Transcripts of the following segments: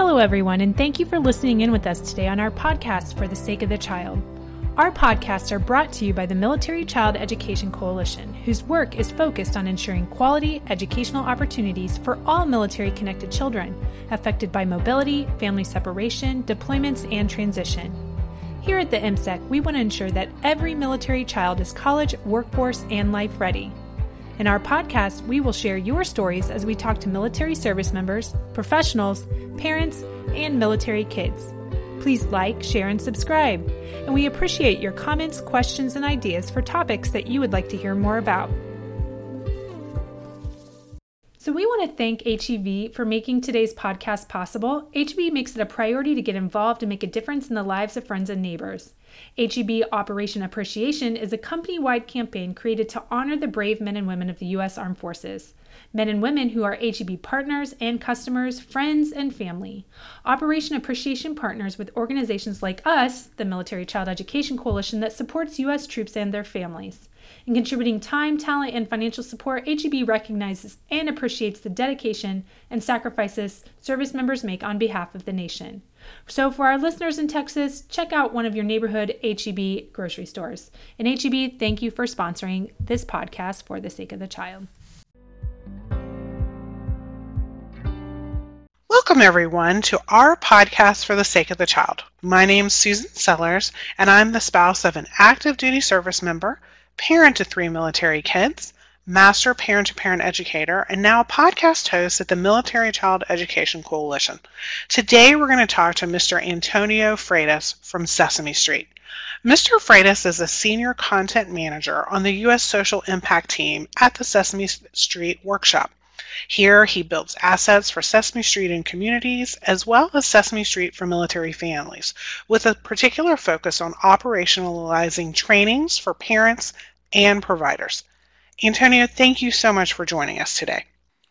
Hello, everyone, and thank you for listening in with us today on our podcast for the sake of the child. Our podcasts are brought to you by the Military Child Education Coalition, whose work is focused on ensuring quality educational opportunities for all military connected children affected by mobility, family separation, deployments, and transition. Here at the MCEC, we want to ensure that every military child is college, workforce, and life ready. In our podcast, we will share your stories as we talk to military service members, professionals, parents, and military kids. Please like, share, and subscribe. And we appreciate your comments, questions, and ideas for topics that you would like to hear more about. So, we want to thank HEB for making today's podcast possible. HEB makes it a priority to get involved and make a difference in the lives of friends and neighbors. HEB Operation Appreciation is a company wide campaign created to honor the brave men and women of the U.S. Armed Forces men and women who are HEB partners and customers, friends, and family. Operation Appreciation partners with organizations like us, the Military Child Education Coalition, that supports U.S. troops and their families. In contributing time, talent, and financial support, HEB recognizes and appreciates the dedication and sacrifices service members make on behalf of the nation. So, for our listeners in Texas, check out one of your neighborhood HEB grocery stores. And HEB, thank you for sponsoring this podcast for the sake of the child. Welcome, everyone, to our podcast for the sake of the child. My name is Susan Sellers, and I'm the spouse of an active duty service member, parent to three military kids, master parent to parent educator, and now a podcast host at the Military Child Education Coalition. Today, we're going to talk to Mr. Antonio Freitas from Sesame Street. Mr. Freitas is a senior content manager on the U.S. Social Impact team at the Sesame Street Workshop. Here, he builds assets for Sesame Street and communities, as well as Sesame Street for military families, with a particular focus on operationalizing trainings for parents and providers. Antonio, thank you so much for joining us today.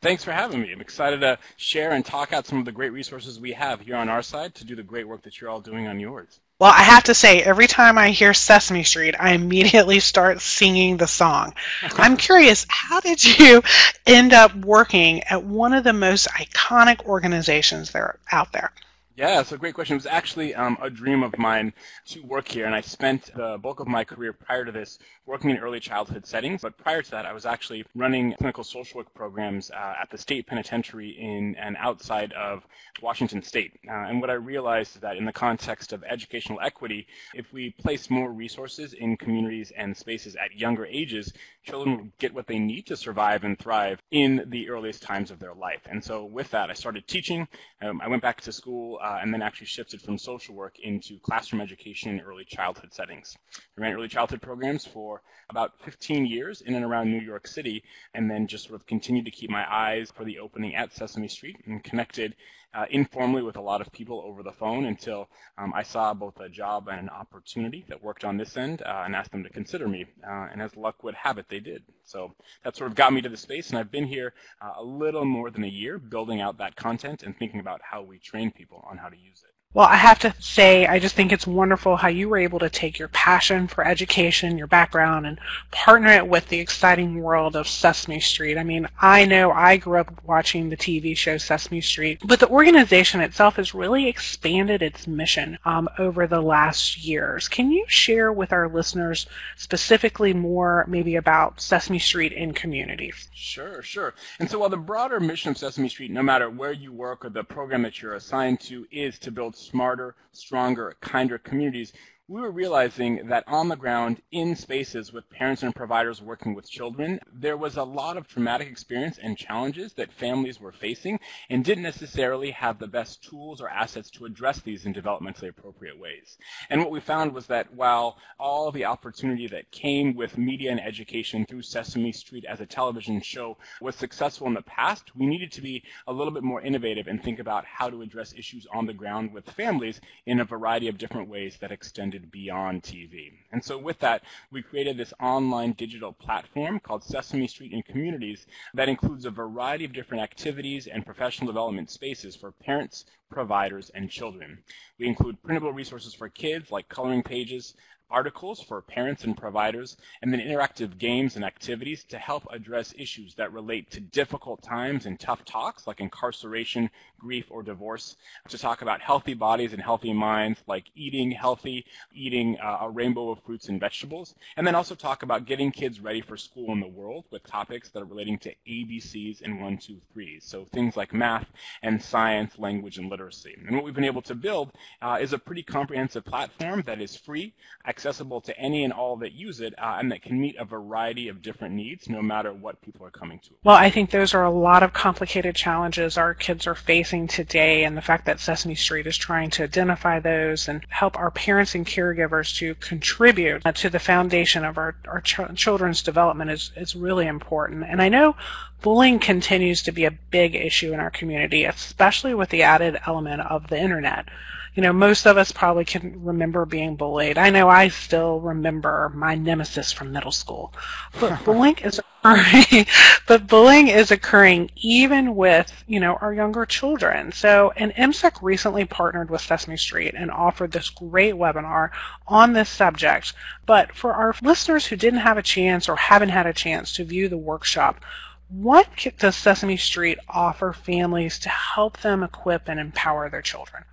Thanks for having me. I'm excited to share and talk out some of the great resources we have here on our side to do the great work that you're all doing on yours. Well, I have to say, every time I hear Sesame Street, I immediately start singing the song. I'm curious, how did you end up working at one of the most iconic organizations that are out there? Yeah, so great question. It was actually um, a dream of mine to work here, and I spent the bulk of my career prior to this working in early childhood settings. But prior to that, I was actually running clinical social work programs uh, at the state penitentiary in and outside of Washington State. Uh, and what I realized is that in the context of educational equity, if we place more resources in communities and spaces at younger ages, children will get what they need to survive and thrive in the earliest times of their life. And so with that, I started teaching. Um, I went back to school uh, and then actually shifted from social work into classroom education in early childhood settings. I ran early childhood programs for about 15 years in and around New York City, and then just sort of continued to keep my eyes for the opening at Sesame Street and connected uh, informally with a lot of people over the phone until um, I saw both a job and an opportunity that worked on this end uh, and asked them to consider me. Uh, and as luck would have it, they did. So that sort of got me to the space, and I've been here uh, a little more than a year building out that content and thinking about how we train people on how to use it. Well, I have to say, I just think it's wonderful how you were able to take your passion for education, your background, and partner it with the exciting world of Sesame Street. I mean, I know I grew up watching the TV show Sesame Street, but the organization itself has really expanded its mission um, over the last years. Can you share with our listeners specifically more maybe about Sesame Street in communities? Sure, sure. And so while the broader mission of Sesame Street, no matter where you work or the program that you're assigned to, is to build smarter, stronger, kinder communities, we were realizing that on the ground, in spaces with parents and providers working with children, there was a lot of traumatic experience and challenges that families were facing and didn't necessarily have the best tools or assets to address these in developmentally appropriate ways. And what we found was that while all the opportunity that came with media and education through Sesame Street as a television show was successful in the past, we needed to be a little bit more innovative and think about how to address issues on the ground with families in a variety of different ways that extended extended beyond TV. And so with that, we created this online digital platform called Sesame Street in Communities that includes a variety of different activities and professional development spaces for parents, providers, and children. We include printable resources for kids like coloring pages, articles for parents and providers, and then interactive games and activities to help address issues that relate to difficult times and tough talks like incarceration, grief, or divorce, to talk about healthy bodies and healthy minds like eating healthy, eating uh, a rainbow of fruits and vegetables, and then also talk about getting kids ready for school in the world with topics that are relating to ABCs and 1, 2, 3. So things like math and science, language, and literacy. And what we've been able to build uh, is a pretty comprehensive platform that is free, accessible to any and all that use it, uh, and that can meet a variety of different needs no matter what people are coming to. Well, I think those are a lot of complicated challenges our kids are facing today, and the fact that Sesame Street is trying to identify those and help our parents and caregivers to contribute to the foundation of our, our ch- children's development is, is really important. And I know bullying continues to be a big issue in our community, especially with the added element of the internet. You know, most of us probably can remember being bullied. I know I still remember my nemesis from middle school. But bullying is occurring, but bullying is occurring even with, you know, our younger children. So, and MCEC recently partnered with Sesame Street and offered this great webinar on this subject. But for our listeners who didn't have a chance or haven't had a chance to view the workshop, what does Sesame Street offer families to help them equip and empower their children?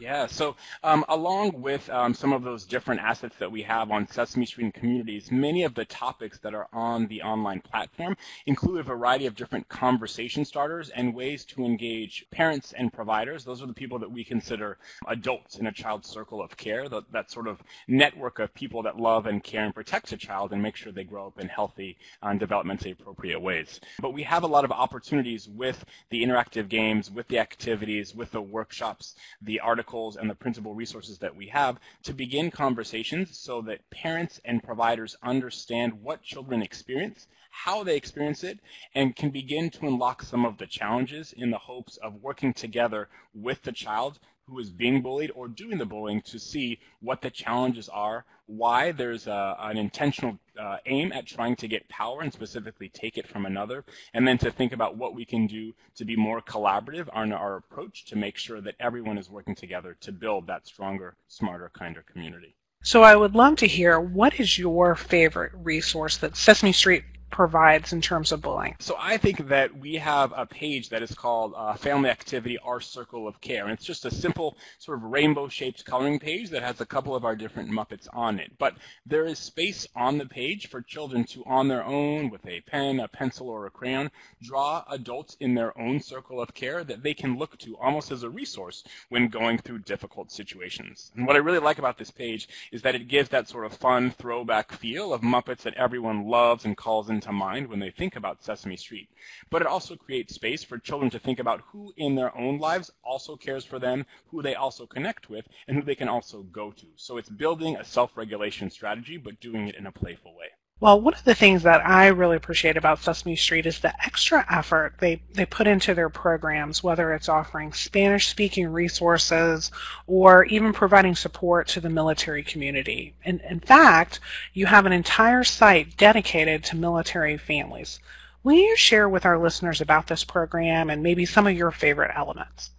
Yeah, so um, along with um, some of those different assets that we have on Sesame Street Communities, many of the topics that are on the online platform include a variety of different conversation starters and ways to engage parents and providers. Those are the people that we consider adults in a child's circle of care, that, that sort of network of people that love and care and protect a child and make sure they grow up in healthy and developmentally appropriate ways. But we have a lot of opportunities with the interactive games, with the activities, with the workshops, the articles, articles and the printable resources that we have to begin conversations so that parents and providers understand what children experience, how they experience it, and can begin to unlock some of the challenges in the hopes of working together with the child who is being bullied or doing the bullying to see what the challenges are, why there's a, an intentional uh, aim at trying to get power and specifically take it from another, and then to think about what we can do to be more collaborative on our approach to make sure that everyone is working together to build that stronger, smarter, kinder community. So I would love to hear what is your favorite resource that Sesame Street provides in terms of bullying? So I think that we have a page that is called uh, Family Activity Our Circle of Care. And it's just a simple sort of rainbow-shaped coloring page that has a couple of our different Muppets on it. But there is space on the page for children to, on their own, with a pen, a pencil, or a crayon, draw adults in their own circle of care that they can look to almost as a resource when going through difficult situations. And what I really like about this page is that it gives that sort of fun throwback feel of Muppets that everyone loves and calls into mind when they think about Sesame Street. But it also creates space for children to think about who in their own lives also cares for them, who they also connect with, and who they can also go to. So it's building a self-regulation strategy, but doing it in a playful way. Well, one of the things that I really appreciate about Sesame Street is the extra effort they, they put into their programs, whether it's offering Spanish speaking resources or even providing support to the military community. And in fact, you have an entire site dedicated to military families. Will you share with our listeners about this program and maybe some of your favorite elements?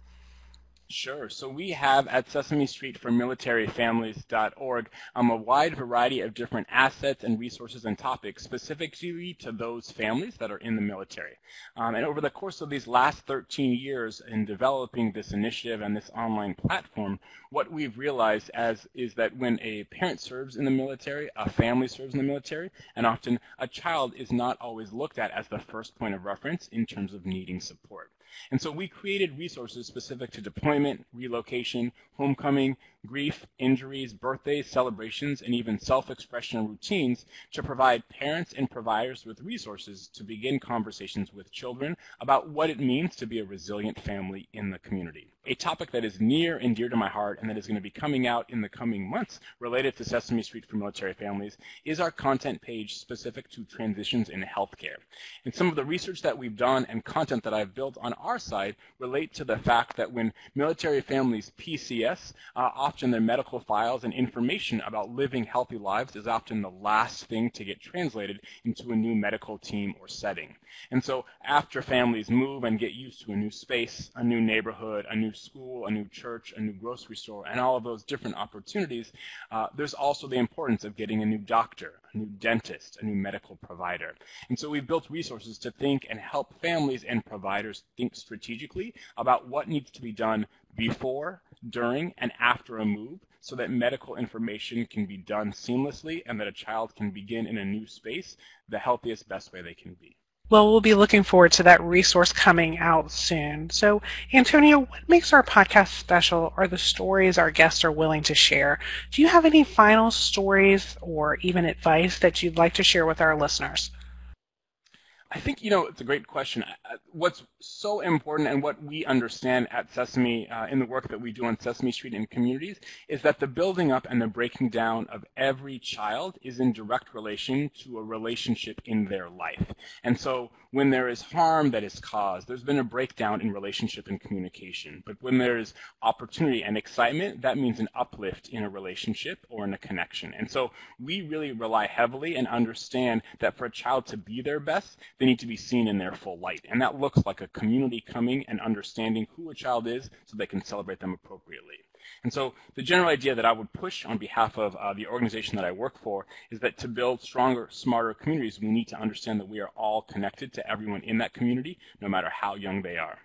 Sure. So we have at Sesame Street for militaryfamilies.org um, a wide variety of different assets and resources and topics specifically to those families that are in the military. Um, and over the course of these last 13 years in developing this initiative and this online platform, what we've realized as is that when a parent serves in the military, a family serves in the military, and often a child is not always looked at as the first point of reference in terms of needing support. And so we created resources specific to deployment, relocation, homecoming, grief, injuries, birthdays, celebrations, and even self-expression routines to provide parents and providers with resources to begin conversations with children about what it means to be a resilient family in the community. A topic that is near and dear to my heart and that is going to be coming out in the coming months related to Sesame Street for Military Families is our content page specific to transitions in healthcare. And some of the research that we've done and content that I've built on our side relate to the fact that when military families PCS, uh, often their medical files and information about living healthy lives is often the last thing to get translated into a new medical team or setting. And so after families move and get used to a new space, a new neighborhood, a new school, a new church, a new grocery store, and all of those different opportunities, uh, there's also the importance of getting a new doctor, a new dentist, a new medical provider. And so we've built resources to think and help families and providers think strategically about what needs to be done before, during, and after a move so that medical information can be done seamlessly and that a child can begin in a new space the healthiest, best way they can be. Well, we'll be looking forward to that resource coming out soon. So, Antonio, what makes our podcast special are the stories our guests are willing to share. Do you have any final stories or even advice that you'd like to share with our listeners? I think, you know, it's a great question. What's so important and what we understand at Sesame uh, in the work that we do on Sesame Street in communities is that the building up and the breaking down of every child is in direct relation to a relationship in their life. And so when there is harm that is caused, there's been a breakdown in relationship and communication. But when there is opportunity and excitement, that means an uplift in a relationship or in a connection. And so we really rely heavily and understand that for a child to be their best, they need to be seen in their full light. And that looks like a community coming and understanding who a child is so they can celebrate them appropriately. And so the general idea that I would push on behalf of uh, the organization that I work for is that to build stronger, smarter communities, we need to understand that we are all connected to everyone in that community, no matter how young they are.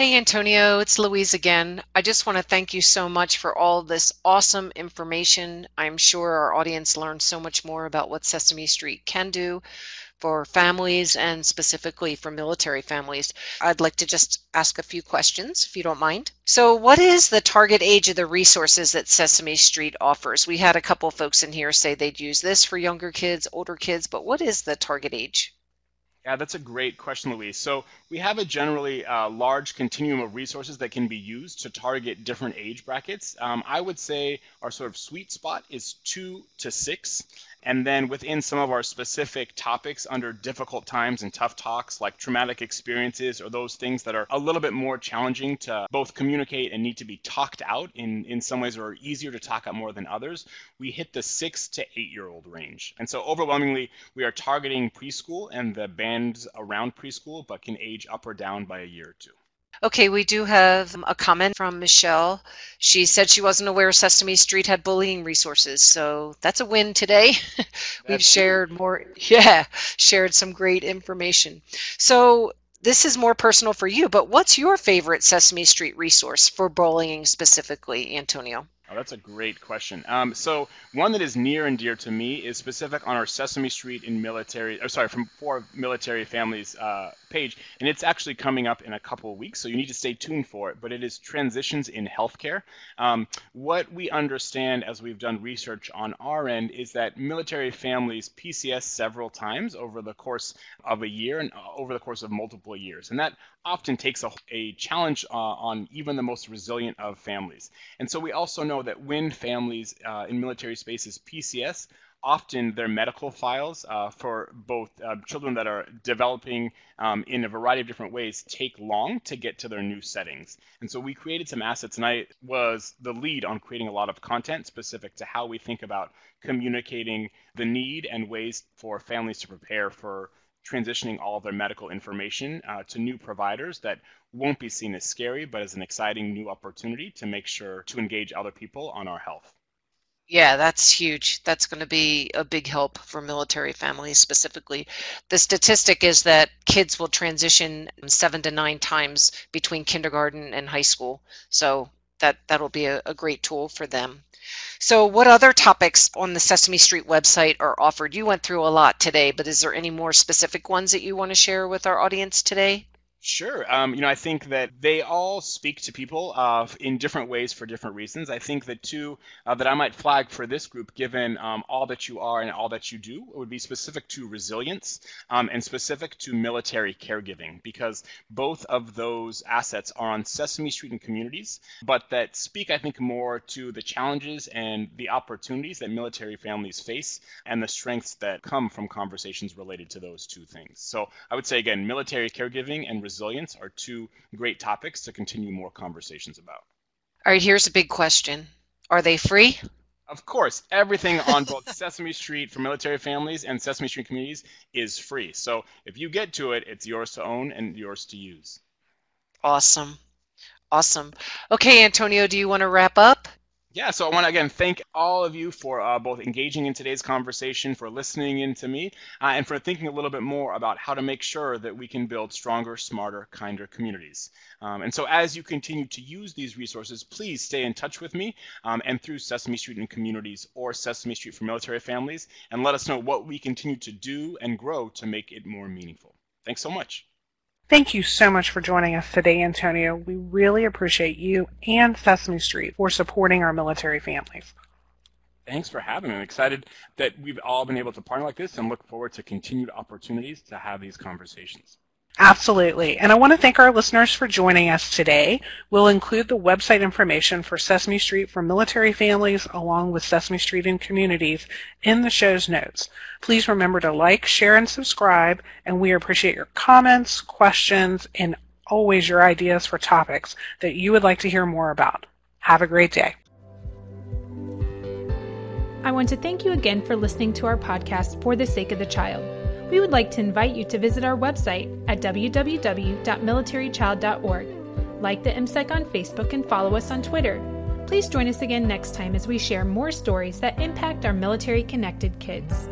Hey, Antonio, it's Louise again. I just want to thank you so much for all this awesome information. I'm sure our audience learned so much more about what Sesame Street can do for families and specifically for military families. I'd like to just ask a few questions, if you don't mind. So, what is the target age of the resources that Sesame Street offers? We had a couple folks in here say they'd use this for younger kids, older kids, but what is the target age? Yeah, that's a great question, Louise. So we have a generally uh, large continuum of resources that can be used to target different age brackets. Um, I would say our sort of sweet spot is two to six. And then within some of our specific topics under difficult times and tough talks, like traumatic experiences or those things that are a little bit more challenging to both communicate and need to be talked out in, in some ways or easier to talk out more than others, we hit the six to eight year old range. And so overwhelmingly, we are targeting preschool and the bands around preschool, but can age up or down by a year or two. Okay, we do have a comment from Michelle. She said she wasn't aware Sesame Street had bullying resources, so that's a win today. We've shared more, yeah, shared some great information. So this is more personal for you, but what's your favorite Sesame Street resource for bullying specifically, Antonio? Oh, that's a great question. Um, so one that is near and dear to me is specific on our Sesame Street in military, or sorry, from for military families uh, page, and it's actually coming up in a couple of weeks, so you need to stay tuned for it. But it is transitions in healthcare. Um, what we understand as we've done research on our end is that military families PCS several times over the course of a year and uh, over the course of multiple years, and that often takes a, a challenge uh, on even the most resilient of families. And so we also know that when families uh, in military spaces PCS, often their medical files uh, for both uh, children that are developing um, in a variety of different ways take long to get to their new settings. And so we created some assets, and I was the lead on creating a lot of content specific to how we think about communicating the need and ways for families to prepare for transitioning all of their medical information uh, to new providers that won't be seen as scary, but as an exciting new opportunity to make sure to engage other people on our health. Yeah, that's huge. That's going to be a big help for military families specifically. The statistic is that kids will transition seven to nine times between kindergarten and high school. So that that'll be a, a great tool for them. So, what other topics on the Sesame Street website are offered? You went through a lot today, but is there any more specific ones that you want to share with our audience today? Sure. Um, you know, I think that they all speak to people uh, in different ways for different reasons. I think the two uh, that I might flag for this group, given um, all that you are and all that you do, would be specific to resilience um, and specific to military caregiving, because both of those assets are on Sesame Street and communities, but that speak, I think, more to the challenges and the opportunities that military families face and the strengths that come from conversations related to those two things. So I would say, again, military caregiving and resilience are two great topics to continue more conversations about. All right, here's a big question Are they free? Of course, everything on both Sesame Street for military families and Sesame Street communities is free. So if you get to it, it's yours to own and yours to use. Awesome. Awesome. Okay, Antonio, do you want to wrap up? Yeah, so I want to again thank all of you for uh, both engaging in today's conversation, for listening in to me, uh, and for thinking a little bit more about how to make sure that we can build stronger, smarter, kinder communities. Um, and so as you continue to use these resources, please stay in touch with me um, and through Sesame Street and Communities or Sesame Street for Military Families, and let us know what we continue to do and grow to make it more meaningful. Thanks so much. Thank you so much for joining us today, Antonio. We really appreciate you and Sesame Street for supporting our military families. Thanks for having me. I'm excited that we've all been able to partner like this and look forward to continued opportunities to have these conversations. Absolutely. And I want to thank our listeners for joining us today. We'll include the website information for Sesame Street for military families along with Sesame Street and communities in the show's notes. Please remember to like, share, and subscribe, and we appreciate your comments, questions, and always your ideas for topics that you would like to hear more about. Have a great day. I want to thank you again for listening to our podcast for the sake of the child we would like to invite you to visit our website at www.militarychild.org. Like the MCEC on Facebook and follow us on Twitter. Please join us again next time as we share more stories that impact our military connected kids.